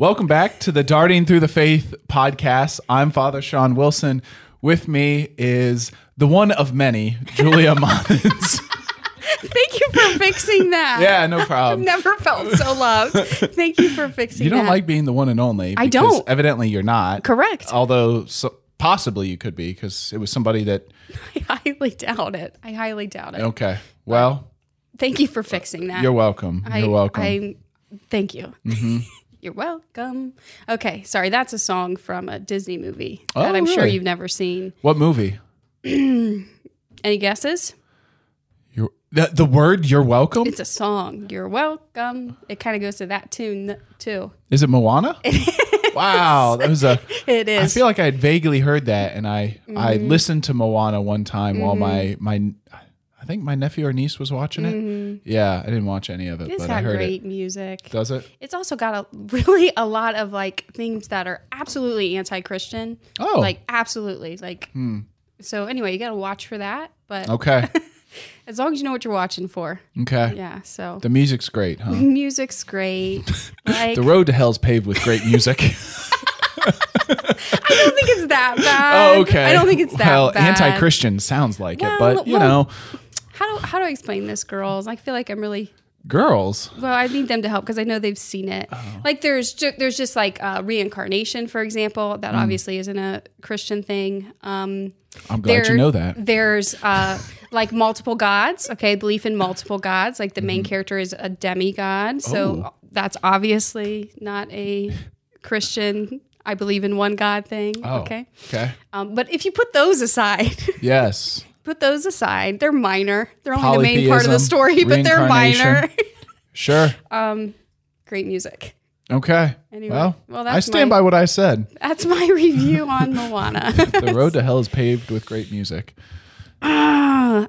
Welcome back to the Darting Through the Faith podcast. I'm Father Sean Wilson. With me is the one of many, Julia Montans. Thank you for fixing that. yeah, no I've problem. never felt so loved. Thank you for fixing that. You don't that. like being the one and only. I don't. Evidently, you're not. Correct. Although so, possibly you could be because it was somebody that. I highly doubt it. I highly doubt it. Okay. Well, Thank you for fixing that. you're welcome. I, you're welcome. I thank you. Mm-hmm. you're welcome. Okay, sorry. That's a song from a Disney movie Oh, that I'm sure really? you've never seen. what movie? Any guesses? You're, the, the word "you're welcome" It's a song. You're welcome. It kind of goes to that tune too. is it Moana? wow, that was a. It I is. feel like I had vaguely heard that, and I I Mm-hmm. listened to Moana one time while my my I think my nephew or niece was watching it. Yeah, I didn't watch any of it, Mm-hmm. it's but I got heard great it. music. Does it? It's also got a really a lot of like things that are absolutely anti-Christian. Oh, Hmm. Like absolutely. Like so anyway, you got to watch for that, but okay, as long as you know what you're watching for. okay. Yeah, so The music's great, huh? music's great. Like The road to hell's paved with great music. I don't think it's that bad. oh, okay. I don't think it's that well, bad. anti-Christian sounds like it, but you well- know, How do how do I explain this, girls? I feel like I'm really girls. well. I need them to help because I know they've seen it. Oh. Like there's ju- there's just like uh, reincarnation, for example. That Hmm. obviously isn't a Christian thing. Um, I'm glad you know that. There's uh, like multiple gods. Okay, belief in multiple gods. Like the main character is a demigod, so Mm-hmm. Oh. that's obviously not a Christian. I believe in one God thing. Oh, Okay, Okay. um, but if you put those aside, Yes. Put those aside, they're minor. They're only the main part of the story, but they're minor. Sure. Great music. Okay. Anyway, well, well, I stand my- by what I said. That's my review on Moana. The road to hell is paved with great music. Ah,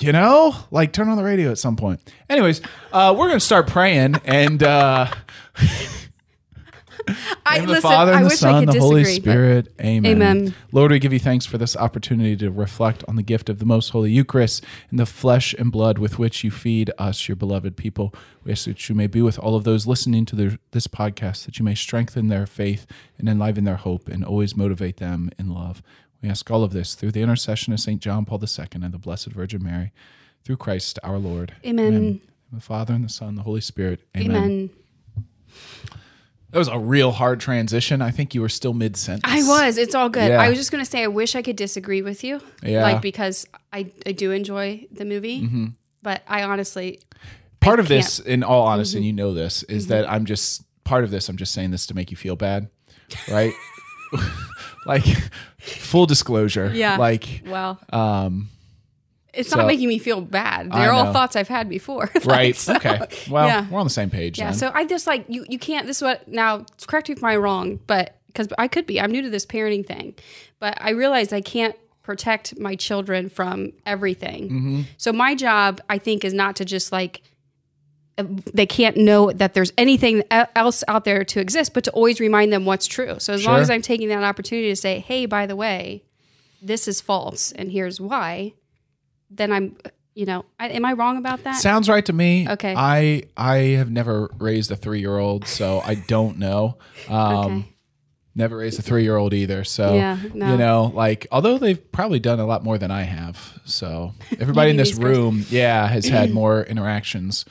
You know, like turn on the radio at some point. Anyways, uh, we're gonna start praying, and uh, I name of the listen. Father I and the wish I Son, could the Holy disagree, but- Spirit. Amen. Amen. Lord, we give you thanks for this opportunity to reflect on the gift of the Most Holy Eucharist and the flesh and blood with which you feed us, your beloved people. We ask that you may be with all of those listening to their, this podcast, that you may strengthen their faith and enliven their hope, and always motivate them in love. We ask all of this through the intercession of Saint John Paul II and the Blessed Virgin Mary, through Christ our Lord. Amen. The Father and the Son, and the Holy Spirit. Amen. Amen. That was a real hard transition. I think you were still mid sentence. I was. It's all good. Yeah. I was just gonna say I wish I could disagree with you. Yeah. Like because I I do enjoy the movie, Mm-hmm. but I honestly part of can't- this, in all honesty, and you know this, is that I'm just part of this. I'm just saying this to make you feel bad, right? like full disclosure. Yeah. Like well um. It's so- not making me feel bad. They're all thoughts I've had before. Like, Right. so- okay. Well, yeah. we're on the same page. Yeah, then. so I just like you. You can't. This is what now. Correct me if I'm wrong, but because I could be. I'm new to this parenting thing, but I realize I can't protect my children from everything. Mm-hmm. So my job, I think, is not to just like uh, they can't know that there's anything else out there to exist, but to always remind them what's true. So as long as I'm taking that opportunity to say, "Hey, by the way, this is false, and here's why," then I'm, you know, I, am I wrong about that? Sounds right to me. Okay. I I have never raised a three year old, so I don't know. Um, Okay. Never raised a three year old either. So Yeah, no. you know, like although they've probably done a lot more than I have. So everybody in this room, yeah, has had more interactions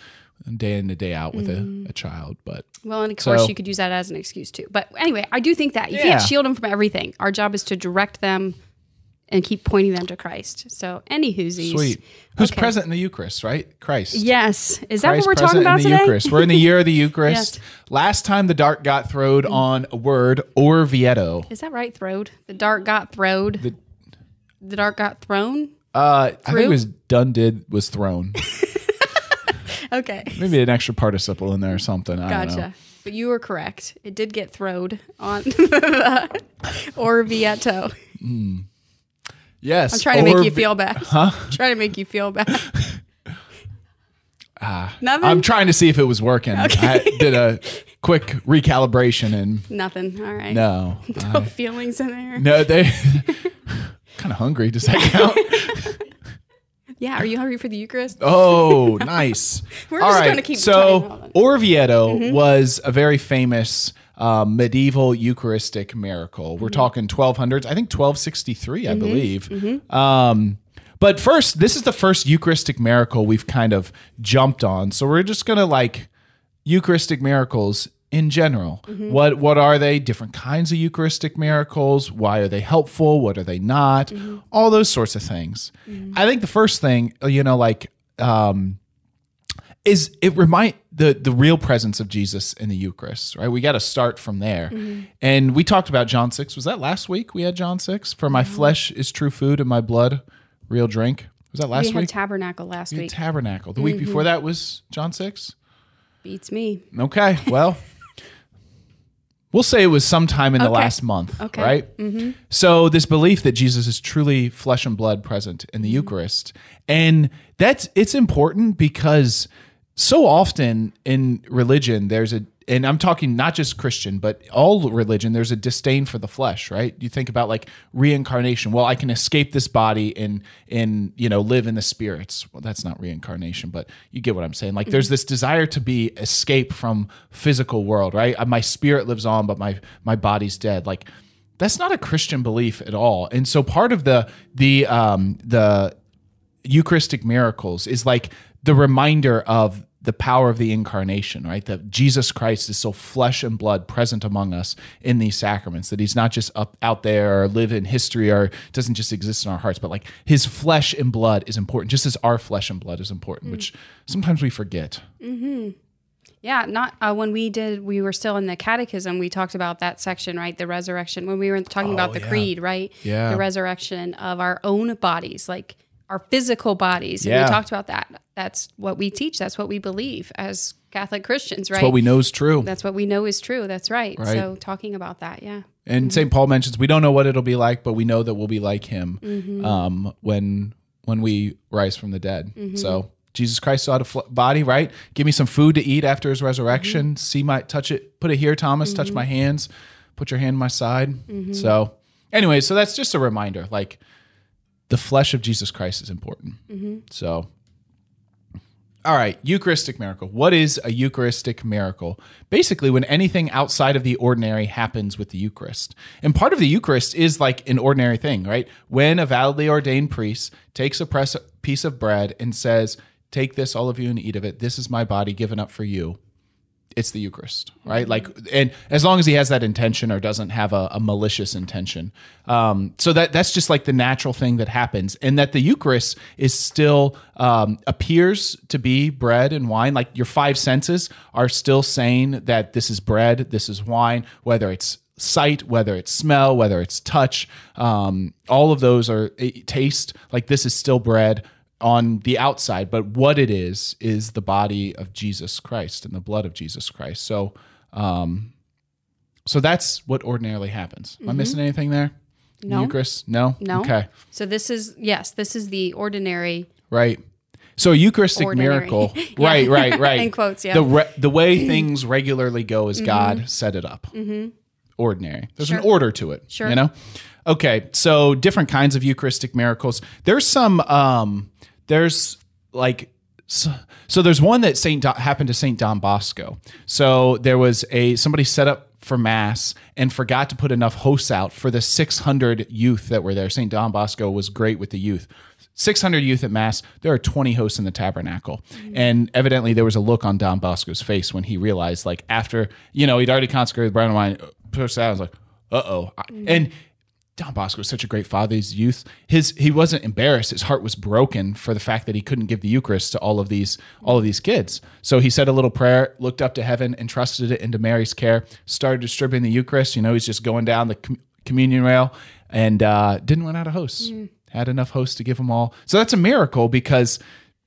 day in and day out with Mm-hmm. a, a child. But Well, and of course, So- you could use that as an excuse too. But anyway, I do think that you Yeah. can't shield them from everything. Our job is to direct them and keep pointing them to Christ. So, any whoosies. sweet. Who's Okay. present in the Eucharist, right? Christ. Yes. Is that Christ what we're talking about in the today? Eucharist. We're in the year of the Eucharist. Yes. Last time the dart got throwed on a word, Orvieto. Is that right? Throwed. The dart got throwed. The- The, dart got thrown. Uh, I think it was done did was thrown. Okay. Maybe an extra participle in there or something. I don't know. Gotcha. But you were correct. It did get throwed on the Orvieto. Yes. I'm trying to make you feel bad. Huh? I'm trying to make you feel bad. Ah, Nothing. I'm trying to see if it was working. I did a quick recalibration and Nothing. All right. no. No I- feelings in there. no, they kind of hungry. Does that count? Yeah. Are you hungry for the Eucharist? Oh, nice. We're All just right, gonna keep So trying. Hold on. Orvieto mm-hmm. was a very famous um, medieval Eucharistic miracle. We're talking 1200s, I think 1263, I believe. Um, but first, this is the first Eucharistic miracle we've kind of jumped on. So we're just going to like Eucharistic miracles in general. What what are they? Different kinds of Eucharistic miracles. Why are they helpful? What are they not? All those sorts of things. I think the first thing, uh, you know, like um, is it remind the the real presence of Jesus in the Eucharist, right? We got to start from there. Mm-hmm. And we talked about John 6. Was that last week we had John 6? For my mm-hmm. flesh is true food and my blood real drink. Was that last we had week? tabernacle last We had week. Tabernacle. The week mm-hmm. before that was John 6? Beats me. Okay, well, we'll say it was sometime in the last month, Okay. right? So this belief that Jesus is truly flesh and blood present in the Eucharist, and that's it's important because so often in religion there's a and I'm talking not just Christian, but all religion, there's a disdain for the flesh, right? You think about like reincarnation. Well, I can escape this body and and you know live in the spirits. Well, that's not reincarnation, but you get what I'm saying. Like there's this desire to be escape from physical world, right? My spirit lives on, but my my body's dead. Like that's not a Christian belief at all. And so part of the the um the Eucharistic miracles is like the reminder of the power of the incarnation, right? That Jesus Christ is so flesh and blood present among us in these sacraments, that he's not just up out there or live in history or doesn't just exist in our hearts, but like his flesh and blood is important, just as our flesh and blood is important, which sometimes we forget. Mm-hmm. Yeah, not uh, when we did. We were still in the catechism. We talked about that section, right? The resurrection. When we were talking about the yeah. creed, right? Yeah. The resurrection of our own bodies, like our physical bodies. And Yeah. we talked about that. That's what we teach. That's what we believe as Catholic Christians, right? That's what we know is true. That's what we know is true. That's right. Right. So talking about that, yeah. And St. Paul mentions we don't know what it'll be like, but we know that we'll be like him mm-hmm. um, when when we rise from the dead. Mm-hmm. So Jesus Christ saw a fl- body, right? Give me some food to eat after his resurrection. Mm-hmm. See my touch it, put it here, Thomas. Touch my hands. Put your hand on my side. So, anyway, so that's just a reminder. Like the flesh of Jesus Christ is important. Mm-hmm. So, all right, Eucharistic miracle. What is a Eucharistic miracle? Basically, when anything outside of the ordinary happens with the Eucharist. And part of the Eucharist is like an ordinary thing, right? When a validly ordained priest takes a piece of bread and says, Take this, all of you, and eat of it. This is my body given up for you it's the Eucharist, right? Like, and as long as he has that intention or doesn't have a, a malicious intention, um, so that that's just like the natural thing that happens, and that the Eucharist is still um, appears to be bread and wine. Like your five senses are still saying that this is bread, this is wine, whether it's sight, whether it's smell, whether it's touch, um, all of those are eh, taste. Like this is still bread on the outside, but what it is is the body of Jesus Christ and the blood of Jesus Christ. So, um, so that's what ordinarily happens. Am I missing anything there? No. Eucharist? No. No. Okay. So this is yes, this is the ordinary. Right. So a Eucharistic Ordinary. miracle. Right. Right. Right. In quotes, yeah. The re- the way things regularly go is God set it up. Ordinary. There's an order to it. Sure. You know. Okay. So different kinds of Eucharistic miracles. There's some. Um. There's like. So, so there's one that Saint Do- happened to Saint Don Bosco. So there was a somebody set up for mass and forgot to put enough hosts out for the 600 youth that were there. Saint Don Bosco was great with the youth. 600 youth at mass. There are 20 hosts in the tabernacle, and evidently there was a look on Don Bosco's face when he realized, like after you know he'd already consecrated the bread and wine, pushed out. I was like, uh oh, and. Don Bosco was such a great father. His youth, his he wasn't embarrassed. His heart was broken for the fact that he couldn't give the Eucharist to all of these all of these kids. So he said a little prayer, looked up to heaven, entrusted it into Mary's care, started distributing the Eucharist. You know, he's just going down the com- communion rail, and uh, didn't run out of hosts. Had enough hosts to give them all. So that's a miracle because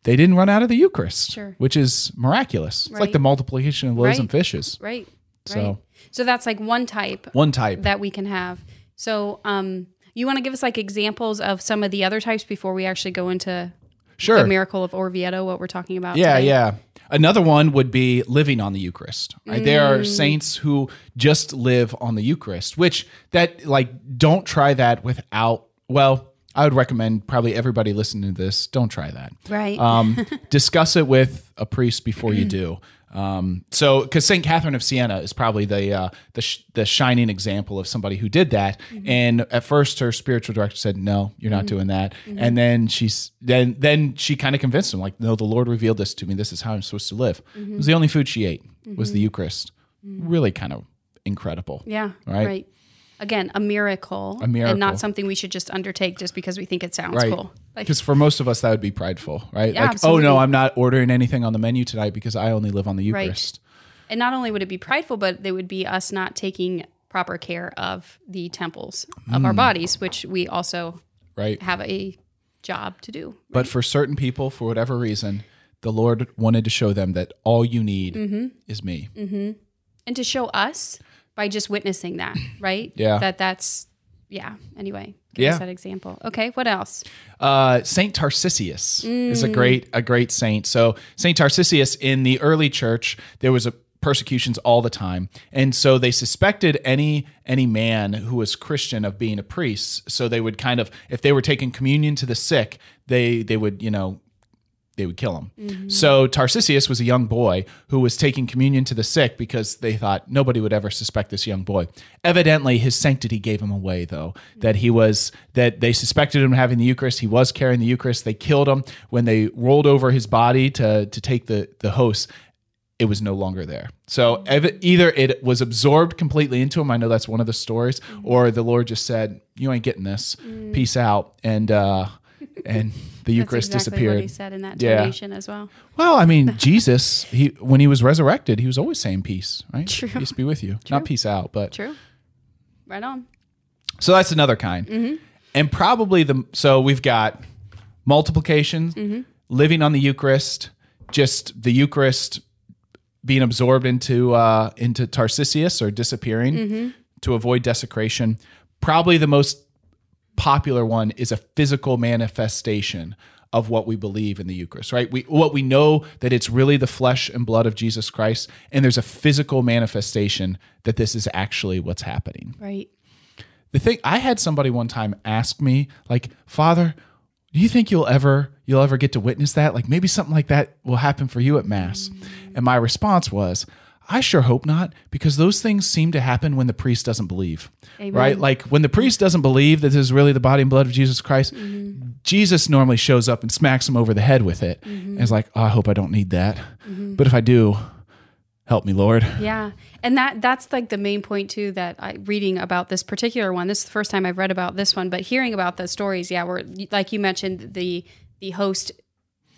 they didn't run out of the Eucharist, Sure. which is miraculous. It's like the multiplication of loaves Right. and fishes. Right. Right. So- So that's like one type One type. that we can have. So um you want to give us like examples of some of the other types before we actually go into sure. the miracle of Orvieto, what we're talking about? Yeah, today? yeah. Another one would be living on the Eucharist. Right? There are Mm. saints who just live on the Eucharist, which that like don't try that without. Well, I would recommend probably everybody listening to this don't try that. Right. Um, discuss it with a priest before you do. Um, so, because Saint Catherine of Siena is probably the uh, the sh- the shining example of somebody who did that. Mm-hmm. And at first, her spiritual director said, "No, you're not mm-hmm. doing that." Mm-hmm. And then she's then then she kind of convinced him, like, "No, the Lord revealed this to me. This is how I'm supposed to live." It was the only food she ate was the Eucharist. Really, kind of incredible. Yeah. Right? Right. Again, a miracle. A miracle. And not something we should just undertake just because we think it sounds Right. cool. Like, Because for most of us, that would be prideful, right? Yeah, like, absolutely. oh no, I'm not ordering anything on the menu tonight because I only live on the Eucharist. and not only would it be prideful, but it would be us not taking proper care of the temples of Mm. our bodies, which we also Right. have a job to do. But for certain people, for whatever reason, the Lord wanted to show them that all you need Mm-hmm. is me. and to show us by just witnessing that, right? Yeah. That that's yeah. Anyway, give Yeah. us that example. Okay, what else? Uh, Saint Tarsicius is Mm. a great a great saint. So Saint Tarsicius in the early church, there was a persecutions all the time, and so they suspected any any man who was Christian of being a priest. So they would kind of, if they were taking communion to the sick, they they would you know they would kill him. Mm-hmm. So Tarsicius was a young boy who was taking communion to the sick because they thought nobody would ever suspect this young boy. Evidently, his sanctity gave him away, though. That he was that they suspected him of having the Eucharist. He was carrying the Eucharist. They killed him when they rolled over his body to to take the the host. It was no longer there. So mm-hmm. ev- either it was absorbed completely into him. I know that's one of the stories, mm-hmm. or the Lord just said, "You ain't getting this. Mm. Peace out." And uh, and the Eucharist That's exactly what he disappeared. said in that Yeah. donation as well. Well, I mean, Jesus, he when he was resurrected, he was always saying peace, right? True. Peace be with you. Not peace out, but True. Right on. so that's another kind. Mm-hmm. And probably the so we've got multiplication, mm-hmm. living on the Eucharist, just the Eucharist being absorbed into uh, into Tarsicius or disappearing mm-hmm. to avoid desecration. Probably the most popular one is a physical manifestation of what we believe in the Eucharist, right? We what we know that it's really the flesh and blood of Jesus Christ, and there's a physical manifestation that this is actually what's happening. Right. The thing I had somebody one time ask me, like, Father, do you think you'll ever you'll ever get to witness that? Like maybe something like that will happen for you at Mass. And my response was, I sure hope not, because those things seem to happen when the priest doesn't believe. Amen. Right? Like when the priest doesn't believe that this is really the body and blood of Jesus Christ, mm-hmm. Jesus normally shows up and smacks him over the head with it. Mm-hmm. And is like, oh, I hope I don't need that. Mm-hmm. But if I do, help me, Lord. Yeah. And that that's like the main point too that I reading about this particular one. This is the first time I've read about this one, but hearing about the stories, yeah, where like you mentioned the the host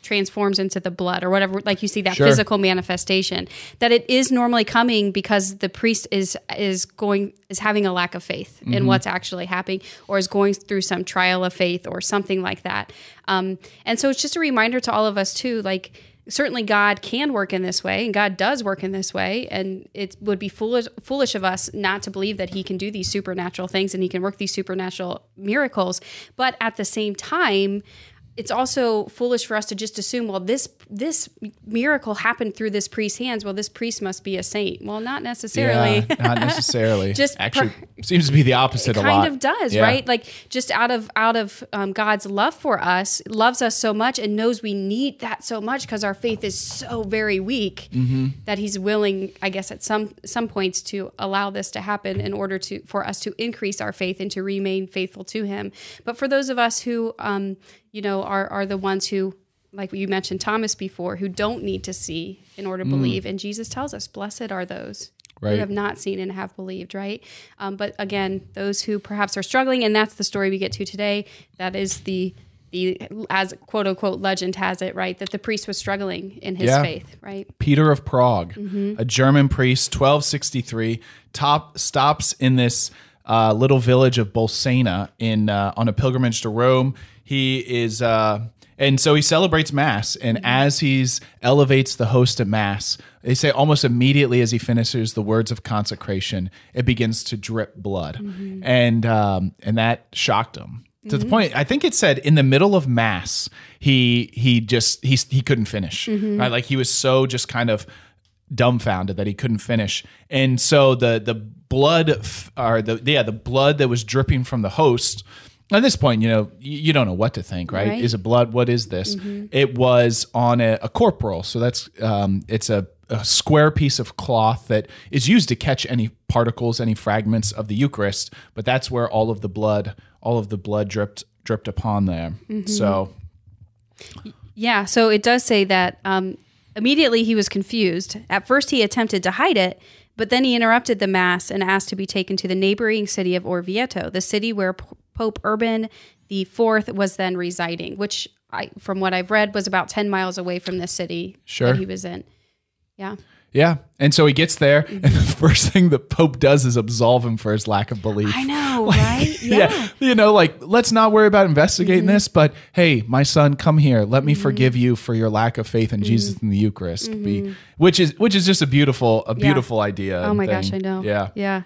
transforms into the blood or whatever like you see that Sure. physical manifestation that it is normally coming because the priest is is going is having a lack of faith in what's actually happening or is going through some trial of faith or something like that. Um, and so it's just a reminder to all of us too like certainly God can work in this way and God does work in this way. And it would be foolish foolish of us not to believe that he can do these supernatural things and he can work these supernatural miracles. But at the same time it's also foolish for us to just assume well this this miracle happened through this priest's hands well this priest must be a saint well not necessarily Yeah, not necessarily. Just actually per- seems to be the opposite a kind lot. of does Yeah. right like just out of out of um, god's love for us loves us so much and knows we need that so much because our faith is so very weak Mm-hmm. that he's willing i guess at some some points to allow this to happen in order to for us to increase our faith and to remain faithful to him but for those of us who um you know are are the ones who like you mentioned thomas before who don't need to see in order to believe and jesus tells us blessed are those Right. who have not seen and have believed, right? Um, but again, those who perhaps are struggling, and that's the story we get to today. That is the the as quote unquote legend has it, right? That the priest was struggling in his Yeah. faith, right? Peter of Prague, Mm-hmm. a German priest, 1263, top stops in this uh, little village of Bolsena in uh, on a pilgrimage to Rome. He is, uh, and so he celebrates Mass, and as he's elevates the host at Mass, they say almost immediately as he finishes the words of consecration, it begins to drip blood, and um, and that shocked him to the point i think it said in the middle of mass he he just he, he couldn't finish right? Like he was so just kind of dumbfounded that he couldn't finish. And so the the blood or the yeah the blood that was dripping from the host at this point you know you, you don't know what to think right, Right. is it blood what is this it was on a, a corporal so that's um it's a a square piece of cloth that is used to catch any particles, any fragments of the Eucharist, but that's where all of the blood, all of the blood dripped dripped upon there. So Yeah, so it does say that um, immediately he was confused. At first, he attempted to hide it, but then he interrupted the Mass and asked to be taken to the neighboring city of Orvieto, the city where P- Pope Urban the Fourth was then residing, which, I, from what I've read, was about 10 miles away from the city Sure. that he was in. Yeah. yeah, and so he gets there, and the first thing the Pope does is absolve him for his lack of belief. I know, right? yeah. You know, like, let's not worry about investigating Mm-hmm. this, but hey, my son, come here. Let me forgive you for your lack of faith in Jesus Mm-hmm. and the Eucharist. Be, which is which is just a beautiful, a beautiful idea. Oh my thing. gosh, I know. Yeah. Yeah.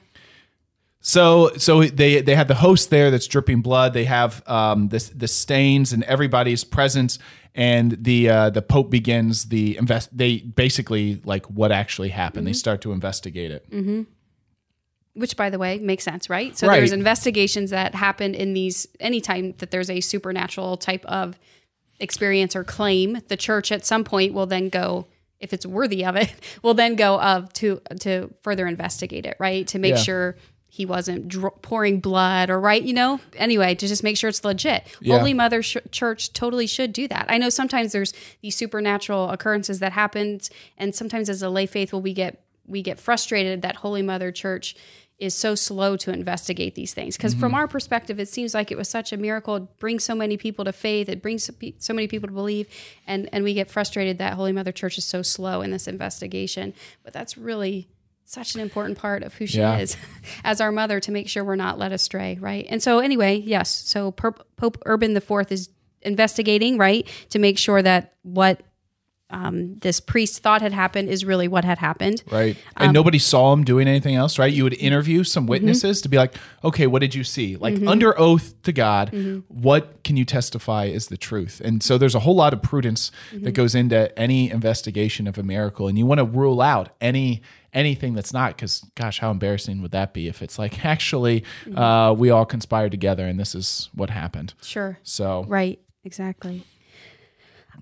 So so they they have the host there that's dripping blood. They have um this the stains and everybody's presence and the uh, the Pope begins the invest. They basically like what actually happened. Mm-hmm. They start to investigate it. Which, by the way, makes sense, right? So Right. there's investigations that happen in these anytime that there's a supernatural type of experience or claim. The church at some point will then go, if it's worthy of it, will then go of to to further investigate it, right? To make Yeah. sure he wasn't dr- pouring blood or right, you know. Anyway, to just make sure it's legit. Yeah. Holy Mother sh- Church totally should do that. I know sometimes there's these supernatural occurrences that happens, and sometimes as a lay faithful, we get we get frustrated that Holy Mother Church is so slow to investigate these things because from mm-hmm. our perspective it seems like it was such a miracle it brings so many people to faith it brings so so many people to believe and and we get frustrated that holy mother church is so slow in this investigation but that's really such an important part of who she Yeah. is as our mother to make sure we're not led astray right and so anyway yes so pope urban the fourth is investigating right to make sure that what um, this priest thought had happened is really what had happened Right. And Um, nobody saw him doing anything else, right? You would interview some Mm-hmm. witnesses to be like, okay, what did you see? Like under oath to God, Mm-hmm. what can you testify is the truth? And so there's a whole lot of prudence Mm-hmm. that goes into any investigation of a miracle. And you want to rule out any anything that's not because gosh how embarrassing would that be if it's like actually Mm-hmm. uh, we all conspired together and this is what happened sure so Right, exactly.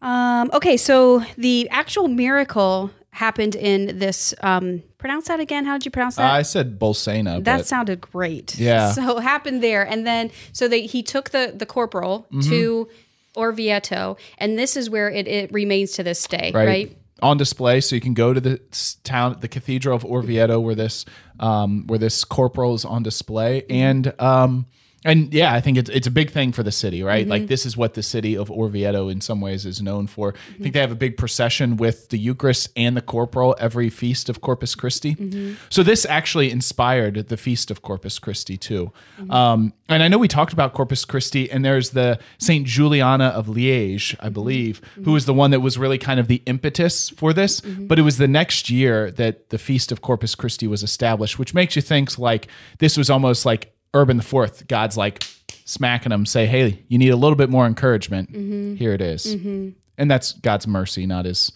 Um, okay, so the actual miracle happened in this. Um, pronounce that again. How did you pronounce that? i said bolsena that sounded great. Yeah. So it happened there, and then so they he took the the corporal Mm-hmm. to Orvieto, and this is where it, it remains to this day. right? Right. On display, so you can go to the town, the Cathedral of Orvieto, where this, um, where this corporal is on display, and um, and yeah, I think it's it's a big thing for the city, right? Like mm-hmm. this is what the city of Orvieto, in some ways, is known for. I mm-hmm. think they have a big procession with the Eucharist and the corporal every feast of Corpus Christi. Mm-hmm. So this actually inspired the feast of Corpus Christi too. Um, and I know we talked about Corpus Christi, and there's the Saint Juliana of Liège, I believe, who was the one that was really kind of the impetus for this. But it was the next year that the feast of Corpus Christi was established, which makes you think like this was almost like Urban the Fourth. God's like smacking him, say, "Hey, you need a little bit more encouragement. Mm-hmm. Here it is." Mm-hmm. and that's God's mercy, not His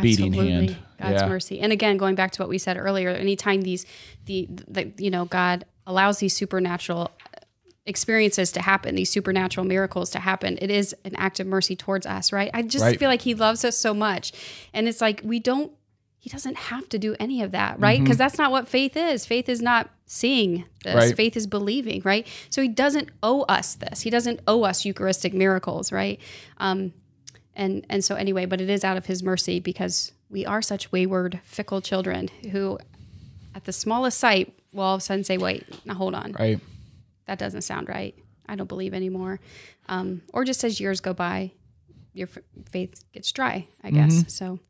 beating hand. God's Yeah. mercy. And again, going back to what we said earlier, anytime these the, the you know God allows these supernatural experiences to happen, these supernatural miracles to happen, it is an act of mercy towards us, right? I just Right. feel like He loves us so much, and it's like we don't. He doesn't have to do any of that, right? Because that's not what faith is. Faith is not seeing this. Mm-hmm. Right. Faith is believing, right? So he doesn't owe us this. He doesn't owe us Eucharistic miracles, right? Um, and and so anyway but it is out of his mercy because we are such wayward fickle children who at the smallest sight will all of a sudden say wait now hold on Right. that doesn't sound right i don't believe anymore um, or just as years go by your f- faith gets dry i guess so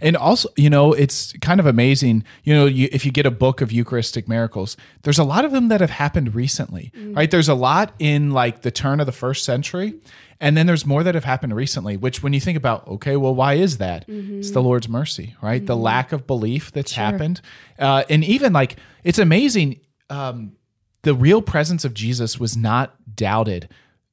And also, you know, it's kind of amazing. You know, you, if you get a book of Eucharistic miracles, there's a lot of them that have happened recently, right? There's a lot in like the turn of the first century. And then there's more that have happened recently, which when you think about, okay, well, why is that? It's the Lord's mercy, right? The lack of belief that's happened. Uh, and even like, it's amazing. Um, the real presence of Jesus was not doubted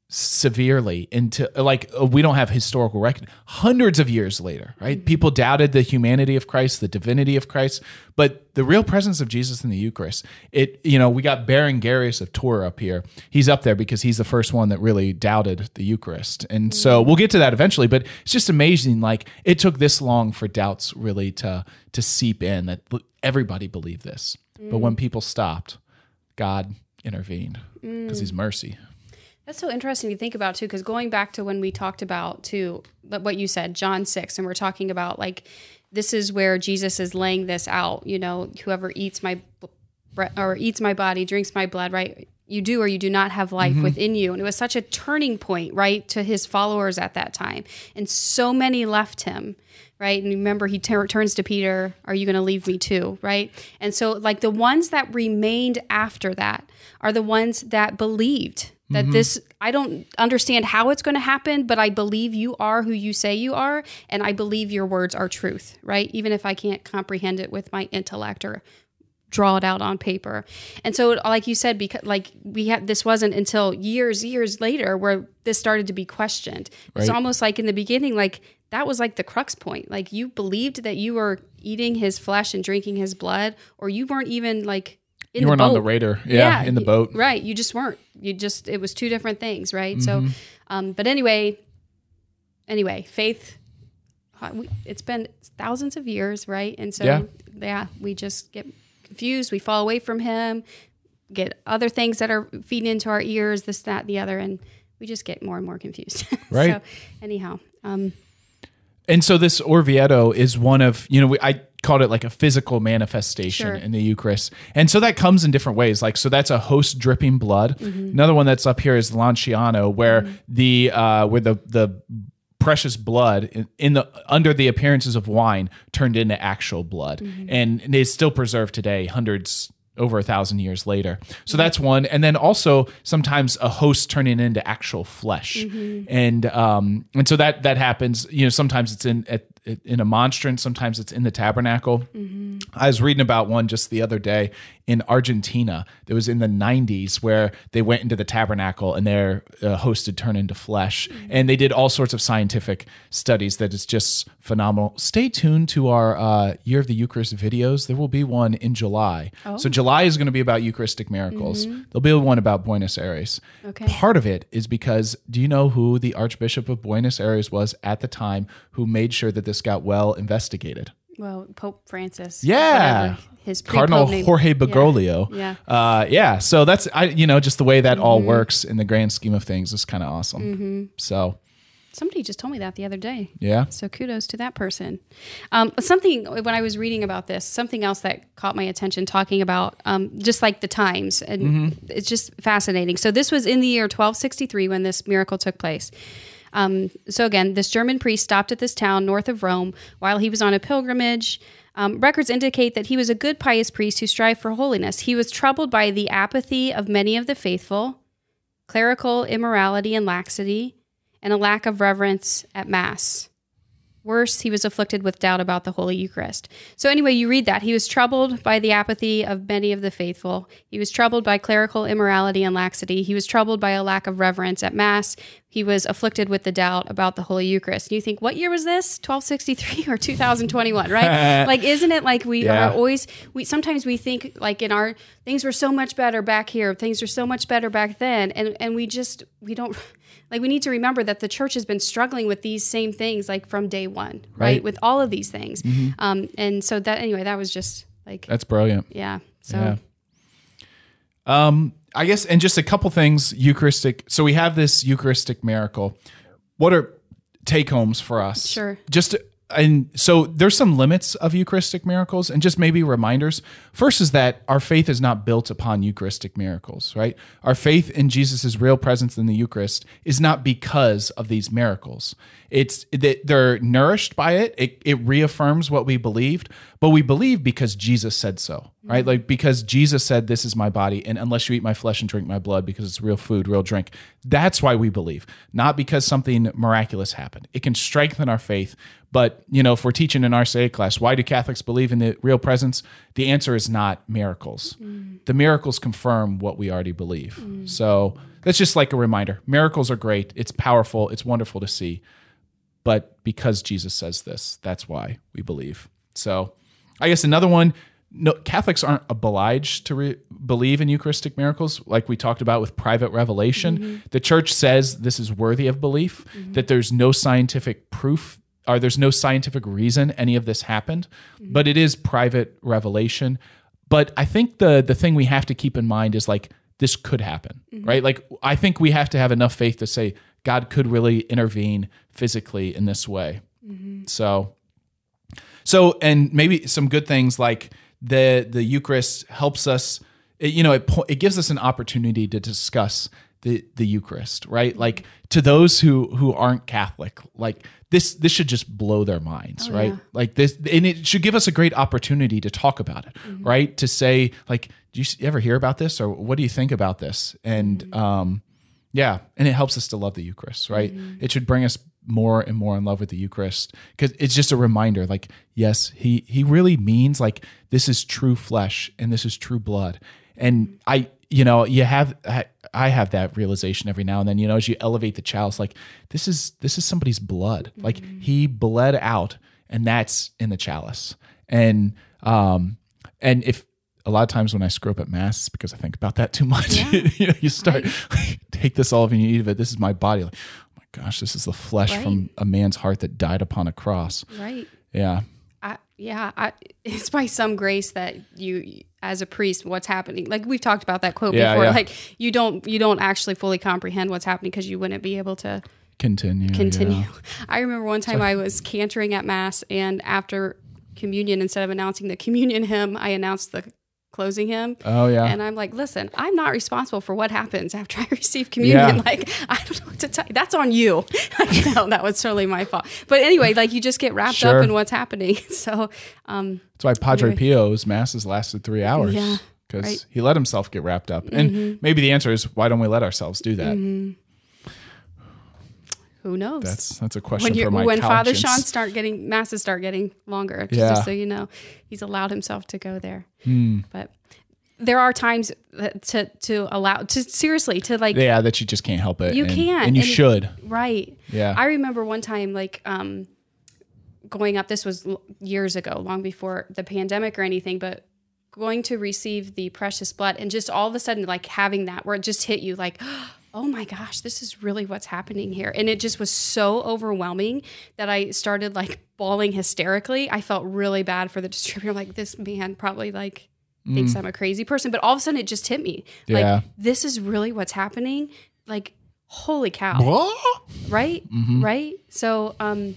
severely into like uh, we don't have historical record. Hundreds of years later right? Mm-hmm. People doubted the humanity of christ the divinity of christ but the real presence of jesus in the eucharist it you know we got berengarius of tours up here. He's up there because he's the first one that really doubted the eucharist. And mm-hmm. so we'll get to that eventually but it's just amazing like it took this long for doubts really to to seep in that everybody believed this. But when mm. people stopped god intervened because he's mm. mercy That's so interesting to think about too, because going back to when we talked about too, what you said, John six, and we're talking about like this is where Jesus is laying this out. You know, whoever eats my or eats my body, drinks my blood, right? You do or you do not have life mm-hmm. within you, and it was such a turning point, right, to his followers at that time, and so many left him. Right. And remember, he tur- turns to Peter, Are you going to leave me too? Right. And so, like, the ones that remained after that are the ones that believed that mm-hmm. this i don't understand how it's going to happen but i believe you are who you say you are and i believe your words are truth right? Even if i can't comprehend it with my intellect or draw it out on paper. And so like you said because like we had this wasn't until years years later where this started to be questioned. It's almost like in the beginning like that was like the crux point. Like you believed that you were eating his flesh and drinking his blood or you weren't even like in you weren't on the boat. radar yeah, in the boat Right. You just weren't. You just it was two different things, right? Mm-hmm. So um but anyway, anyway, faith uh, it's been thousands of years, right? And so Yeah. yeah. we just get confused, we fall away from him, get other things that are feeding into our ears, this that the other and we just get more and more confused. Right. so anyhow, um And so this Orvieto is one of, you know, we, I called it like a physical manifestation Sure. in the Eucharist. And so that comes in different ways. Like, so that's a host dripping blood. Mm-hmm. Another one that's up here is Lanciano, where the, uh, where the, the, precious blood in, in the under the appearances of wine turned into actual blood Mm-hmm. and is still preserved today hundreds over a thousand years later so that's one and then also sometimes a host turning into actual flesh and um and so that that happens you know sometimes it's in at, in a monstrance sometimes it's in the tabernacle. Mm-hmm. I was reading about one just the other day in Argentina. That was in the 90s where they went into the tabernacle and their uh, host had turned into flesh. And they did all sorts of scientific studies that is just phenomenal. Stay tuned to our uh, Year of the Eucharist videos. There will be one in July. So July is going to be about Eucharistic miracles. There'll be one about Buenos Aires. Okay. Part of it is because do you know who the Archbishop of Buenos Aires was at the time who made sure that this got well investigated? Well, Pope Francis. Yeah. whatever his Cardinal Jorge Yeah. Bergoglio. Yeah. Uh, yeah. So that's I you know just the way that all Mm-hmm. works in the grand scheme of things is kind of awesome. So Somebody just told me that the other day. yeah. So kudos to that person. Um, something when I was reading about this, something else that caught my attention, talking about um, just like the times, and it's just fascinating. So this was in the year 1263 when this miracle took place. Um, so again, this German priest stopped at this town north of Rome while he was on a pilgrimage. Um, records indicate that he was a good, pious priest who strived for holiness. He was troubled by the apathy of many of the faithful, clerical immorality and laxity, and a lack of reverence at Mass. Worse, he was afflicted with doubt about the Holy Eucharist. So, anyway, you read that. He was troubled by the apathy of many of the faithful. He was troubled by clerical immorality and laxity. He was troubled by a lack of reverence at Mass. He was afflicted with the doubt about the Holy Eucharist. And you think, what year was this? 1263 or 2021, right? like, isn't it like we Yeah. are always, we sometimes we think like in our things were so much better back here, things were so much better back then. And, and we just, we don't, like we need to remember that the church has been struggling with these same things like from day one right, Right. with all of these things um and so that anyway that was just like That's brilliant. yeah so Yeah. Um, I guess, and just a couple things Eucharistic. So we have this Eucharistic miracle. What are take homes for us? Sure. Just and so there's some limits of Eucharistic miracles, and just maybe reminders. First is that our faith is not built upon Eucharistic miracles, right? Our faith in Jesus' real presence in the Eucharist is not because of these miracles. It's that they're nourished by it. It it reaffirms what we believed, but we believe because Jesus said so, right? Like because Jesus said, "This is my body," and unless you eat my flesh and drink my blood, because it's real food, real drink. That's why we believe, not because something miraculous happened. It can strengthen our faith, but you know, if we're teaching an RCA class, why do Catholics believe in the real presence? The answer is not miracles. Mm. The miracles confirm what we already believe. Mm. So that's just like a reminder. Miracles are great. It's powerful. It's wonderful to see. But because Jesus says this, that's why we believe. So I guess another one no, Catholics aren't obliged to re- believe in Eucharistic miracles, like we talked about with private revelation. Mm-hmm. The church says this is worthy of belief, mm-hmm. that there's no scientific proof or there's no scientific reason any of this happened, mm-hmm. but it is private revelation. But I think the the thing we have to keep in mind is like this could happen, mm-hmm. right? Like I think we have to have enough faith to say God could really intervene physically in this way. Mm-hmm. So so, and maybe some good things like the the Eucharist helps us. It, you know, it it gives us an opportunity to discuss the the Eucharist, right? Like to those who who aren't Catholic, like this this should just blow their minds, oh, right? yeah. Like this, and it should give us a great opportunity to talk about it, mm-hmm. right? To say like, do you ever hear about this, or what do you think about this? And mm-hmm. um, yeah, and it helps us to love the Eucharist, right? Mm-hmm. It should bring us more and more in love with the Eucharist because it's just a reminder like yes, he he really means like this is true flesh and this is true blood. And I you know, you have I, I have that realization every now and then, you know, as you elevate the chalice like this is this is somebody's blood. Like he bled out and that's in the chalice. And um and if a lot of times when I screw up at mass, it's because I think about that too much. you know, you start take this all of you eat of it. This is my body. Like, oh my gosh, this is the flesh from a man's heart that died upon a cross. Right. Yeah. I, yeah, I, it's by some grace that you, as a priest, what's happening. Like we've talked about that quote Yeah, before. yeah. Like you don't you don't actually fully comprehend what's happening because you wouldn't be able to Continue. continue. yeah. I remember one time I was cantoring at mass, and after communion, instead of announcing the communion hymn, I announced the closing hymn. Oh yeah. And I'm like, listen, I'm not responsible for what happens after I receive communion. Yeah. Like, I don't know what to tell you. That's on you. No, that was totally my fault. But anyway, like you just get wrapped Sure. up in what's happening. So, um, That's why Padre Anyway. Pio's masses lasted three hours. Yeah, Because right. Mm-hmm. he let himself get wrapped up. And maybe the answer is why don't we let ourselves do that? Who knows? That's that's a question when for my when Father. Sean start getting masses start getting longer. Yeah. Just so you know, he's allowed himself to go there. Hmm. But there are times to to allow to seriously to like Yeah, that you just can't help it. You and, can't, And you and- should. right. Yeah. I remember one time like um going up this was years ago, long before the pandemic or anything, but going to receive the precious blood and just all of a sudden like having that where it just hit you like oh my gosh this is really what's happening here. And it just was so overwhelming that i started like bawling hysterically. I felt really bad for the distributor. Like this man probably like thinks i'm a crazy person. But all of a sudden it just hit me. Yeah. like this is really what's happening. Like holy cow. What? right? Right? So um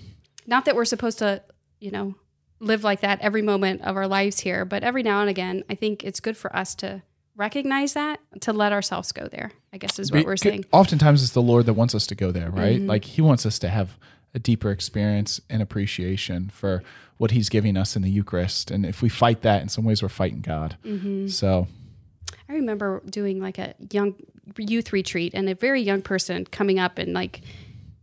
not that we're supposed to you know live like that every moment of our lives here but every now and again i think it's good for us to recognize that to let ourselves go there i guess is what we're saying Oftentimes it's the Lord that wants us to go there, right? Mm-hmm. Like he wants us to have a deeper experience and appreciation for what he's giving us in the Eucharist. And if we fight that, in some ways we're fighting God. Mm-hmm. So i remember doing like a young youth retreat and a very young person coming up and like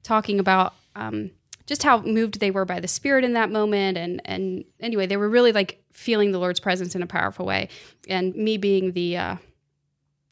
talking about um just how moved they were by the spirit in that moment. And and anyway they were really like feeling the lord's presence in a powerful way. And me being the uh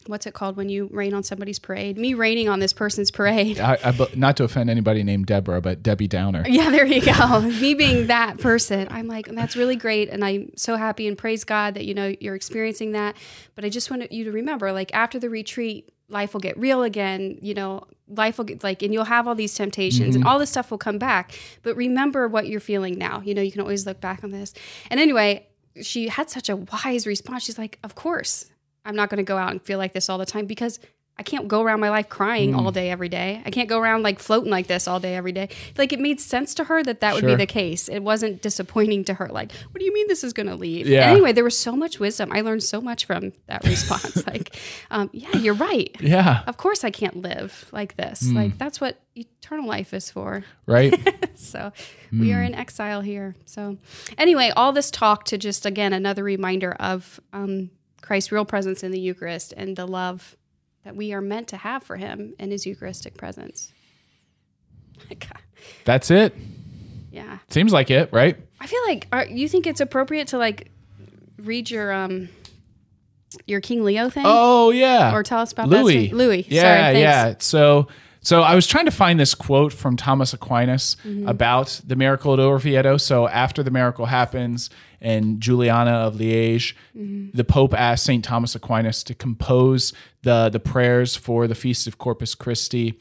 what's it called when you rain on somebody's parade? Me raining on this person's parade. I, I, not to offend anybody named Deborah, but Debbie Downer. yeah there you go. Me being that person i'm like that's really great and i'm so happy and praise god that you know you're experiencing that. But i just want you to remember like after the retreat life will get real again you know life will get like and you'll have all these temptations and mm-hmm. all this stuff will come back. But remember what you're feeling now. You know you can always look back on this. And anyway she had such a wise response. She's like of course i'm not going to go out and feel like this all the time because I can't go around my life crying Mm. all day every day. I can't go around like floating like this all day every day. Like it made sense to her that that would be the case. It wasn't disappointing to her. Like, what do you mean this is going to leave? Yeah. Anyway, there was so much wisdom. I learned so much from that response. like, um, yeah, you're right. Yeah. Of course, I can't live like this. Mm. Like that's what eternal life is for. Right? So we are in exile here. So anyway, all this talk to just again another reminder of um, Christ's real presence in the Eucharist and the love that we are meant to have for Him in His Eucharistic presence. God, That's it. yeah, Seems like it, right? I feel like are, you think it's appropriate to like read your um your King Leo thing? Oh yeah. Or tell us about Louis. that. Louis. Yeah, Sorry, yeah. So so I was trying to find this quote from Thomas Aquinas Mm-hmm. about the miracle at Orvieto. So after the miracle happens and Juliana of Liège, Mm-hmm. the Pope asked Saint Thomas Aquinas to compose the the prayers for the feast of Corpus Christi.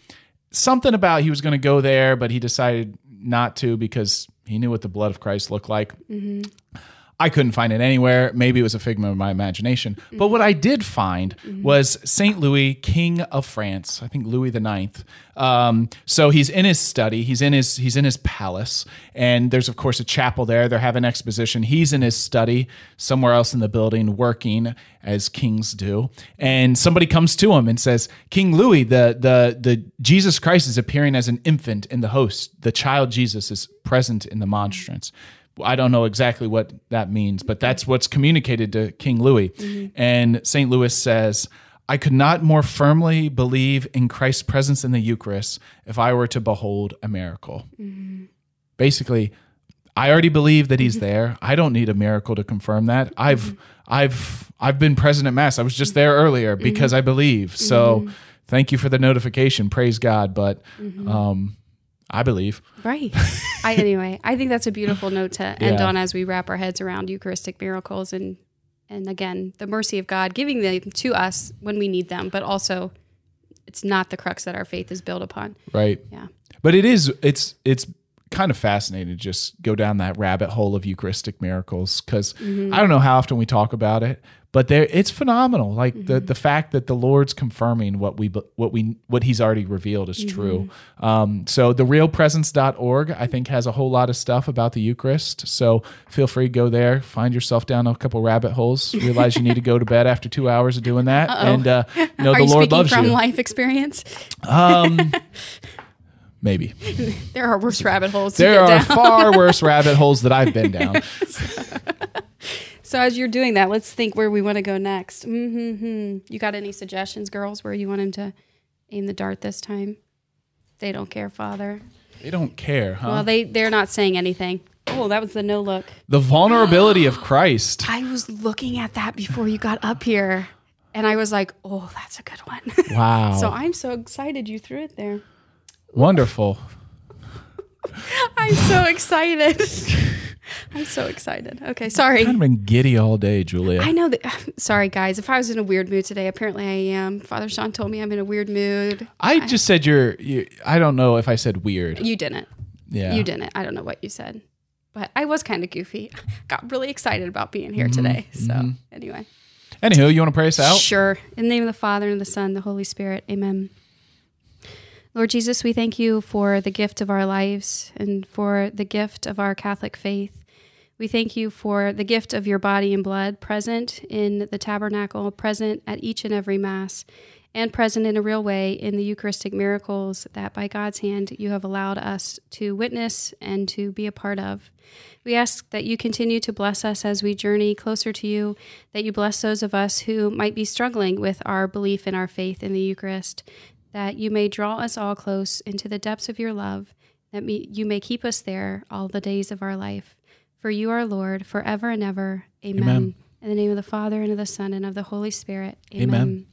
Something about he was going to go there, but he decided not to because he knew what the blood of Christ looked like. I couldn't find it anywhere. Maybe it was a figment of my imagination. But what I did find was Saint Louis, King of France. I think Louis the Ninth. Um, so he's in his study. He's in his he's in his palace, and there's of course a chapel there. They're having exposition. He's in his study somewhere else in the building, working as kings do. And somebody comes to him and says, "King Louis, the the the Jesus Christ is appearing as an infant in the host. The child Jesus is present in the monstrance." I don't know exactly what that means, but that's what's communicated to King Louis. And St. Louis says, I could not more firmly believe in Christ's presence in the Eucharist if I were to behold a miracle. Basically, I already believe that he's there. I don't need a miracle to confirm that. I've I've I've been present at mass. I was just there earlier because I believe. So thank you for the notification. Praise God. But um I believe. Right. I anyway, I think that's a beautiful note to end Yeah. on as we wrap our heads around Eucharistic miracles and and again, the mercy of God giving them to us when we need them, but also it's not the crux that our faith is built upon. Right. Yeah. But it is it's it's kind of fascinating to just go down that rabbit hole of Eucharistic miracles because mm-hmm. I don't know how often we talk about it, but there it's phenomenal. Like the the fact that the Lord's confirming what we what we what He's already revealed is true. Um, so the realpresence.org I think has a whole lot of stuff about the Eucharist. So feel free to go there, find yourself down a couple rabbit holes, realize you need to go to bed after two hours of doing that, and uh, know Are the you Lord speaking loves from you. From life experience? Um, maybe. There are worse rabbit holes There are down. far worse rabbit holes that I've been down. So as you're doing that, let's think where we want to go next. Mm-hmm. You got any suggestions, girls, where you want him to aim the dart this time? They don't care, Father. They don't care, huh? Well, they they're not saying anything. Oh, that was the no look. the vulnerability of Christ. I was looking at that before you got up here, and I was like, "Oh, that's a good one." Wow. so I'm so excited you threw it there. Wonderful. I'm so excited. I'm so excited. Okay, sorry. I've been giddy all day, Julia. I know that. Sorry, guys. If I was in a weird mood today, apparently I am. Father Sean told me I'm in a weird mood. I just said you're, you, I don't know if I said weird. You didn't. Yeah. You didn't. I don't know what you said, but I was kind of goofy. Got really excited about being here Mm-hmm. today. So anyway, Anywho, you want to pray us out? sure. In the name of the Father and the Son, and the Holy Spirit. Amen. Lord Jesus, we thank you for the gift of our lives and for the gift of our Catholic faith. We thank you for the gift of your body and blood present in the tabernacle, present at each and every Mass, and present in a real way in the Eucharistic miracles that by God's hand you have allowed us to witness and to be a part of. We ask that you continue to bless us as we journey closer to you, that you bless those of us who might be struggling with our belief in our faith in the Eucharist, that you may draw us all close into the depths of your love, that me, you may keep us there all the days of our life. For you are Lord, forever and ever. Amen. Amen. In the name of the Father, and of the Son, and of the Holy Spirit. Amen.